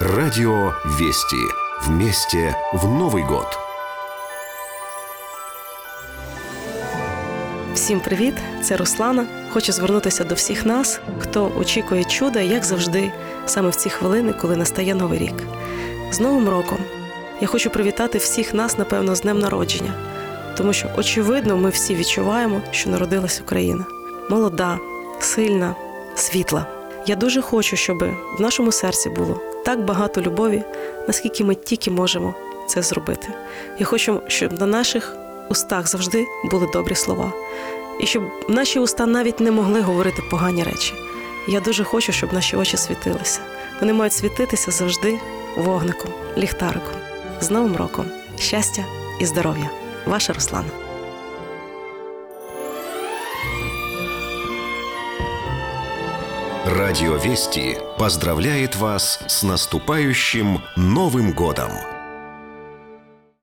Радио Вести. Вместе в Новый год. Всім привіт! Це Руслана. Хочу звернутися до всіх нас, хто очікує чуда, як завжди, саме в ці хвилини, коли настає новий рік. З Новим роком я хочу привітати всіх нас, напевно, з днем народження, тому що, очевидно, ми всі відчуваємо, що народилась Україна. Молода, сильна, світла. Я дуже хочу, щоб в нашому серці було так багато любові, наскільки ми тільки можемо це зробити. Я хочу, щоб на наших устах завжди були добрі слова, і щоб наші уста навіть не могли говорити погані речі. Я дуже хочу, щоб наші очі світилися. Вони мають світитися завжди вогником, ліхтариком. З Новим роком! Щастя і здоров'я! Ваша Руслана. Радио Вести поздравляет вас с наступающим Новым годом!